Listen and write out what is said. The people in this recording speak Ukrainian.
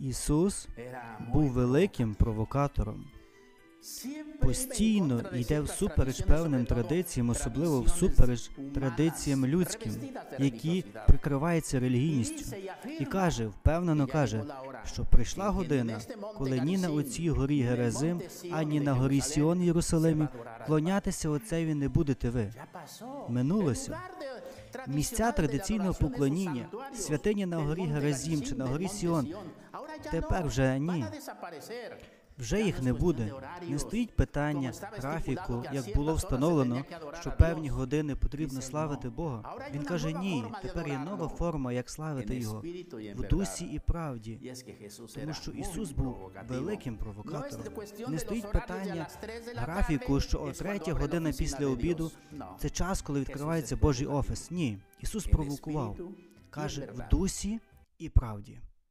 Ісус був великим провокатором. Постійно йде всупереч певним традиціям, особливо всупереч традиціям людським, які прикриваються релігійністю, і каже, впевнено каже, що прийшла година, коли ні на оцій горі Герезим, ані на горі Сіон Єрусалимі клонятися отцеві не будете ви. Минулося. Місця традиційного поклоніння, святині на горі Геразім чи на горі Сіон, тепер вже ні. Вже їх не буде. Не стоїть питання графіку, як було встановлено, що певні години потрібно славити Бога. Він каже: ні, тепер є нова форма, як славити його в дусі і правді. Тому що Ісус був великим провокатором. Не стоїть питання графіку, що о третя година після обіду це час, коли відкривається Божий офіс. Ні, Ісус провокував. Каже в дусі і правді.